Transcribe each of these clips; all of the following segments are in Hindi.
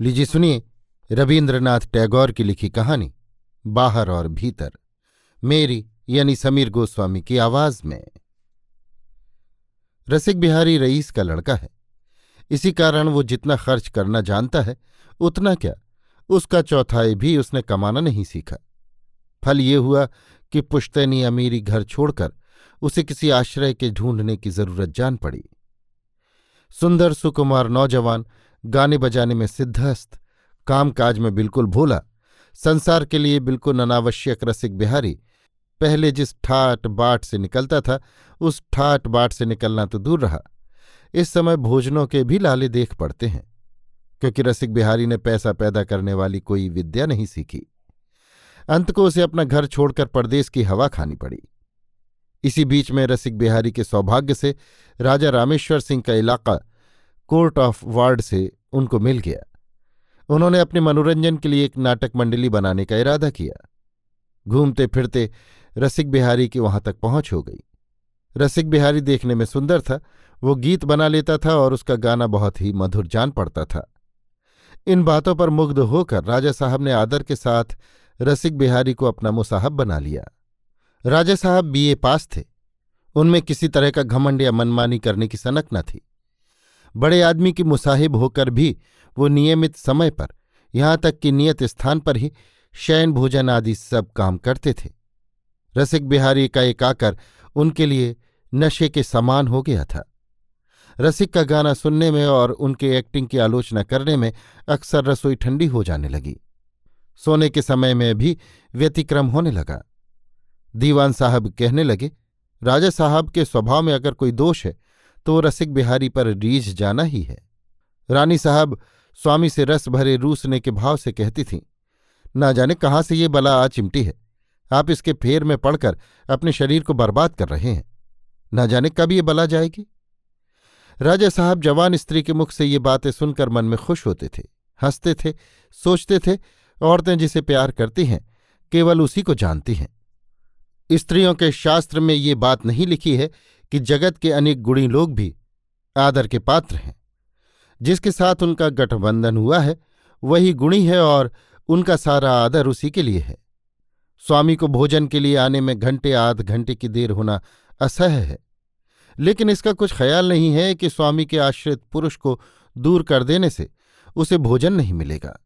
लीजिए सुनिए रविन्द्रनाथ टैगोर की लिखी कहानी, बाहर और भीतर, मेरी यानी समीर गोस्वामी की आवाज़ में। रसिक बिहारी रईस का लड़का है। इसी कारण वो जितना खर्च करना जानता है, उतना क्या, उसका चौथाई भी उसने कमाना नहीं सीखा। फल ये हुआ कि पुश्तैनी अमीरी घर छोड़कर उसे किसी आश्रय के ढूँढने की ज़रूरत जान पड़ी। सुंदर सुकुमार नौजवान गाने बजाने में सिद्धस्त कामकाज में बिल्कुल भोला, संसार के लिए बिल्कुल अनावश्यक रसिक बिहारी। पहले जिस ठाट बाट से निकलता था, उस ठाट बाट से निकलना तो दूर रहा। इस समय भोजनों के भी लाले देख पड़ते हैं, क्योंकि रसिक बिहारी ने पैसा पैदा करने वाली कोई विद्या नहीं सीखी। अंत को उसे अपना घर छोड़कर परदेश की हवा खानी पड़ी। इसी बीच में रसिक बिहारी के सौभाग्य से राजा रामेश्वर सिंह का इलाका कोर्ट ऑफ़ वार्ड से उनको मिल गया। उन्होंने अपने मनोरंजन के लिए एक नाटक मंडली बनाने का इरादा किया। घूमते फिरते रसिक बिहारी की वहाँ तक पहुँच हो गई। रसिक बिहारी देखने में सुंदर था, वो गीत बना लेता था और उसका गाना बहुत ही मधुर जान पड़ता था। इन बातों पर मुग्ध होकर राजा साहब ने आदर के साथ रसिक बिहारी को अपना मुसाहब बना लिया। राजा साहब बीए पास थे। उनमें किसी तरह का घमंड या मनमानी करने की सनक न थी। बड़े आदमी की मुसाहिब होकर भी वो नियमित समय पर, यहाँ तक कि नियत स्थान पर ही, शयन भोजन आदि सब काम करते थे। रसिक बिहारी का एक आकर उनके लिए नशे के समान हो गया था। रसिक का गाना सुनने में और उनके एक्टिंग की आलोचना करने में अक्सर रसोई ठंडी हो जाने लगी। सोने के समय में भी व्यतिक्रम होने लगा। दीवान साहब कहने लगे, राजा साहब के स्वभाव में अगर कोई दोष है तो रसिक बिहारी पर रीझ जाना ही है। रानी साहब स्वामी से रस भरे रूसने के भाव से कहती थीं, ना जाने कहाँ से ये बला आ चिमटी है। आप इसके फेर में पड़कर अपने शरीर को बर्बाद कर रहे हैं। ना जाने कब ये बला जाएगी? राजा साहब जवान स्त्री के मुख से ये बातें सुनकर मन में खुश होते थे, हँसते थे, सोचते थे, औरतें जिसे प्यार करती हैं, केवल उसी को जानती हैं। स्त्रियों के शास्त्र में ये बात नहीं लिखी है कि जगत के अनेक गुणी लोग भी आदर के पात्र हैं। जिसके साथ उनका गठबंधन हुआ है, वही गुणी है और उनका सारा आदर उसी के लिए है। स्वामी को भोजन के लिए आने में घंटे आध घंटे की देर होना असह्य है। लेकिन इसका कुछ ख्याल नहीं है कि स्वामी के आश्रित पुरुष को दूर कर देने से उसे भोजन नहीं मिलेगा।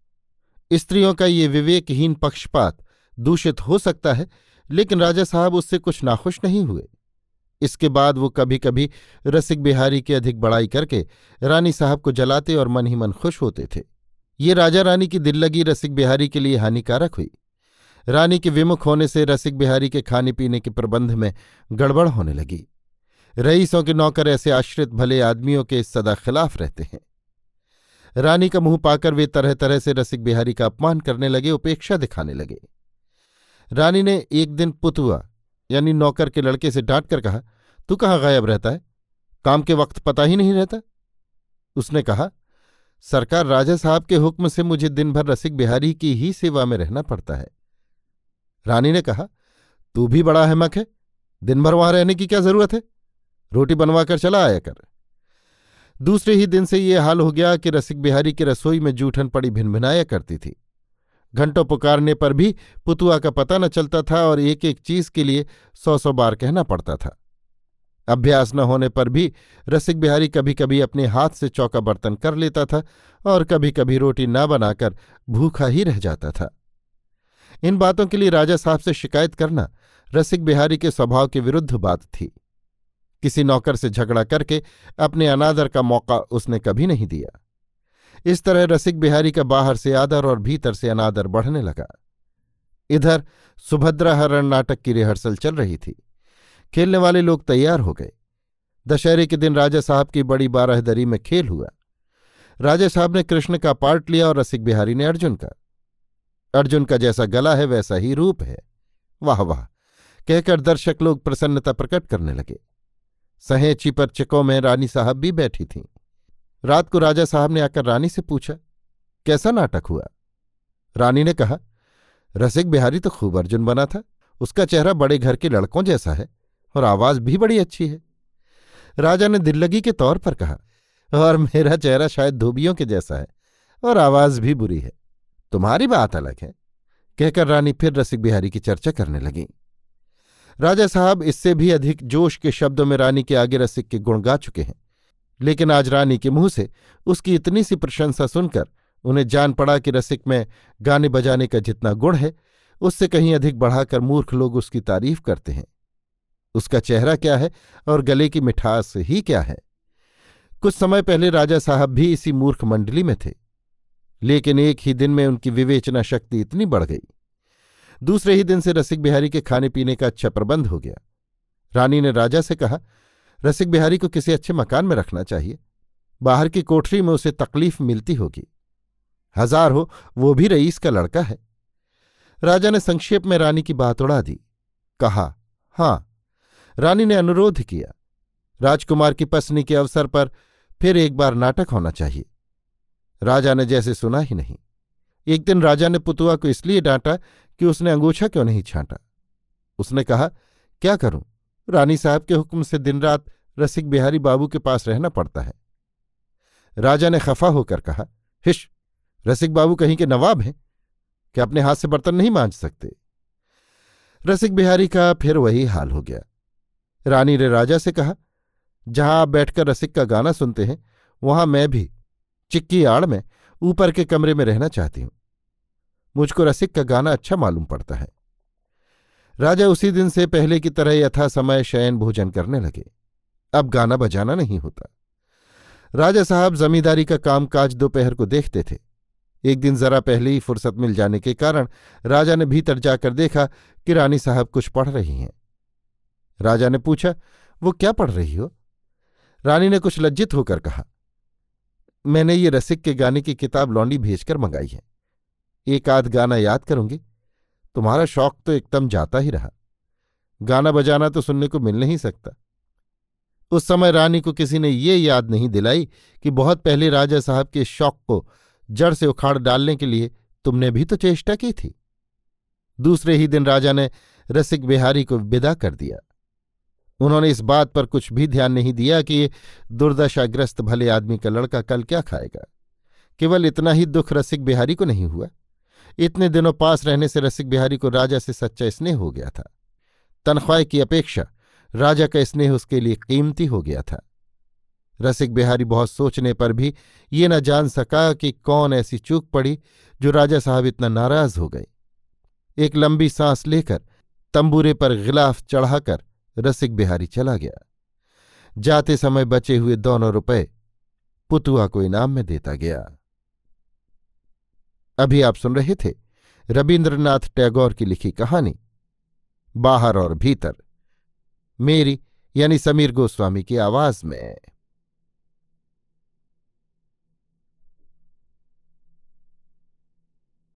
स्त्रियों का ये विवेकहीन पक्षपात दूषित हो सकता है, लेकिन राजा साहब उससे कुछ नाखुश नहीं हुए। इसके बाद वो कभी कभी रसिक बिहारी की अधिक बड़ाई करके रानी साहब को जलाते और मन ही मन खुश होते थे। ये राजा रानी की दिल लगी रसिक बिहारी के लिए हानिकारक हुई। रानी के विमुख होने से रसिक बिहारी के खाने पीने के प्रबंध में गड़बड़ होने लगी। रईसों के नौकर ऐसे आश्रित भले आदमियों के सदा खिलाफ रहते हैं। रानी का मुँह पाकर वे तरह तरह से रसिक बिहारी का अपमान करने लगे, उपेक्षा दिखाने लगे। रानी ने एक दिन पुतुआ यानी नौकर के लड़के से डांट कर कहा, तू कहाँ गायब रहता है? काम के वक्त पता ही नहीं रहता। उसने कहा, सरकार राजा साहब के हुक्म से मुझे दिन भर रसिक बिहारी की ही सेवा में रहना पड़ता है। रानी ने कहा, तू भी बड़ा अहमक है। दिन भर वहाँ रहने की क्या ज़रूरत है? रोटी बनवा कर चला आया कर। दूसरे ही दिन से ये हाल हो गया कि रसिक बिहारी की रसोई में जूठन पड़ी भिनभिनाया करती थी। घंटों पुकारने पर भी पुतुआ का पता न चलता था और एक एक चीज़ के लिए सौ सौ बार कहना पड़ता था। अभ्यास न होने पर भी रसिक बिहारी कभी कभी अपने हाथ से चौका बर्तन कर लेता था और कभी कभी रोटी न बनाकर भूखा ही रह जाता था। इन बातों के लिए राजा साहब से शिकायत करना रसिक बिहारी के स्वभाव के विरुद्ध बात थी। किसी नौकर से झगड़ा करके अपने अनादर का मौका उसने कभी नहीं दिया। इस तरह रसिक बिहारी का बाहर से आदर और भीतर से अनादर बढ़ने लगा। इधर सुभद्रा हरण नाटक की रिहर्सल चल रही थी। खेलने वाले लोग तैयार हो गए। दशहरे के दिन राजा साहब की बड़ी बारहदरी में खेल हुआ। राजा साहब ने कृष्ण का पार्ट लिया और रसिक बिहारी ने अर्जुन का। अर्जुन का जैसा गला है, वैसा ही रूप है। वाह वाह! कहकर दर्शक लोग प्रसन्नता प्रकट करने लगे। सहेची पर चिको में रानी साहब भी बैठी थीं। रात को राजा साहब ने आकर रानी से पूछा, कैसा नाटक हुआ? रानी ने कहा, रसिक बिहारी तो खूब अर्जुन बना था। उसका चेहरा बड़े घर के लड़कों जैसा है और आवाज़ भी बड़ी अच्छी है। राजा ने दिल्लगी के तौर पर कहा, और मेरा चेहरा शायद धोबियों के जैसा है और आवाज़ भी बुरी है। तुम्हारी बात अलग है। कहकर रानी फिर रसिक बिहारी की चर्चा करने लगी। राजा साहब इससे भी अधिक जोश के शब्दों में रानी के आगे रसिक के गुण गा चुके हैं। लेकिन आज रानी के मुँह से उसकी इतनी सी प्रशंसा सुनकर उन्हें जान पड़ा कि रसिक में गाने बजाने का जितना गुण है, उससे कहीं अधिक बढ़ाकर मूर्ख लोग उसकी तारीफ़ करते हैं। उसका चेहरा क्या है और गले की मिठास ही क्या है? कुछ समय पहले राजा साहब भी इसी मूर्ख मंडली में थे, लेकिन एक ही दिन में उनकी विवेचना शक्ति इतनी बढ़ गई। दूसरे ही दिन से रसिक बिहारी के खाने पीने का अच्छा प्रबंध हो गया। रानी ने राजा से कहा रसिक बिहारी को किसी अच्छे मकान में रखना चाहिए। बाहर की कोठरी में उसे तकलीफ़ मिलती होगी। हज़ार हो, वो भी रईस का लड़का है। राजा ने संक्षेप में रानी की बात उड़ा दी। कहा, हाँ, रानी ने अनुरोध किया। राजकुमार की पसनी के अवसर पर फिर एक बार नाटक होना चाहिए। राजा ने जैसे सुना ही नहीं। एक दिन राजा ने पुतुआ को इसलिए डांटा कि उसने अंगूछा क्यों नहीं छांटा। उसने कहा, क्या करूँ? रानी साहब के हुक्म से दिन रात रसिक बिहारी बाबू के पास रहना पड़ता है। राजा ने खफा होकर कहा, हिश, रसिक बाबू कहीं के नवाब हैं। क्या अपने हाथ से बर्तन नहीं मांझ सकते? रसिक बिहारी का फिर वही हाल हो गया। रानी ने राजा से कहा, जहाँ आप बैठकर रसिक का गाना सुनते हैं, वहाँ मैं भी चिक्की आड़ में ऊपर के कमरे में रहना चाहती हूँ। मुझको रसिक का गाना अच्छा मालूम पड़ता है। राजा उसी दिन से पहले की तरह यथा समय शयन भोजन करने लगे। अब गाना बजाना नहीं होता। राजा साहब जमींदारी का कामकाज दोपहर को देखते थे। एक दिन जरा पहले ही फुर्सत मिल जाने के कारण राजा ने भीतर जाकर देखा कि रानी साहब कुछ पढ़ रही हैं। राजा ने पूछा, वो क्या पढ़ रही हो? रानी ने कुछ लज्जित होकर कहा, मैंने ये रसिक के गाने की किताब लौंडी भेजकर मंगाई है। एक आध गाना याद करूँगी। तुम्हारा शौक तो एकदम जाता ही रहा। गाना बजाना तो सुनने को मिल नहीं सकता। उस समय रानी को किसी ने ये याद नहीं दिलाई कि बहुत पहले राजा साहब के शौक को जड़ से उखाड़ डालने के लिए तुमने भी तो चेष्टा की थी। दूसरे ही दिन राजा ने रसिक बिहारी को विदा कर दिया। उन्होंने इस बात पर कुछ भी ध्यान नहीं दिया कि दुर्दशाग्रस्त भले आदमी का लड़का कल क्या खाएगा। केवल इतना ही दुख रसिक बिहारी को नहीं हुआ। इतने दिनों पास रहने से रसिक बिहारी को राजा से सच्चा स्नेह हो गया था। तनख्वाह की अपेक्षा राजा का स्नेह उसके लिए कीमती हो गया था। रसिक बिहारी बहुत सोचने पर भी ये न जान सका कि कौन ऐसी चूक पड़ी जो राजा साहब इतना नाराज़ हो गए। एक लंबी सांस लेकर तंबूरे पर गिलाफ चढ़ाकर रसिक बिहारी चला गया। जाते समय बचे हुए दोनों रुपए पुतुआ को इनाम में देता गया। अभी आप सुन रहे थे रविन्द्रनाथ टैगोर की लिखी कहानी, बाहर और भीतर। मेरी यानी समीर गोस्वामी की आवाज़ में।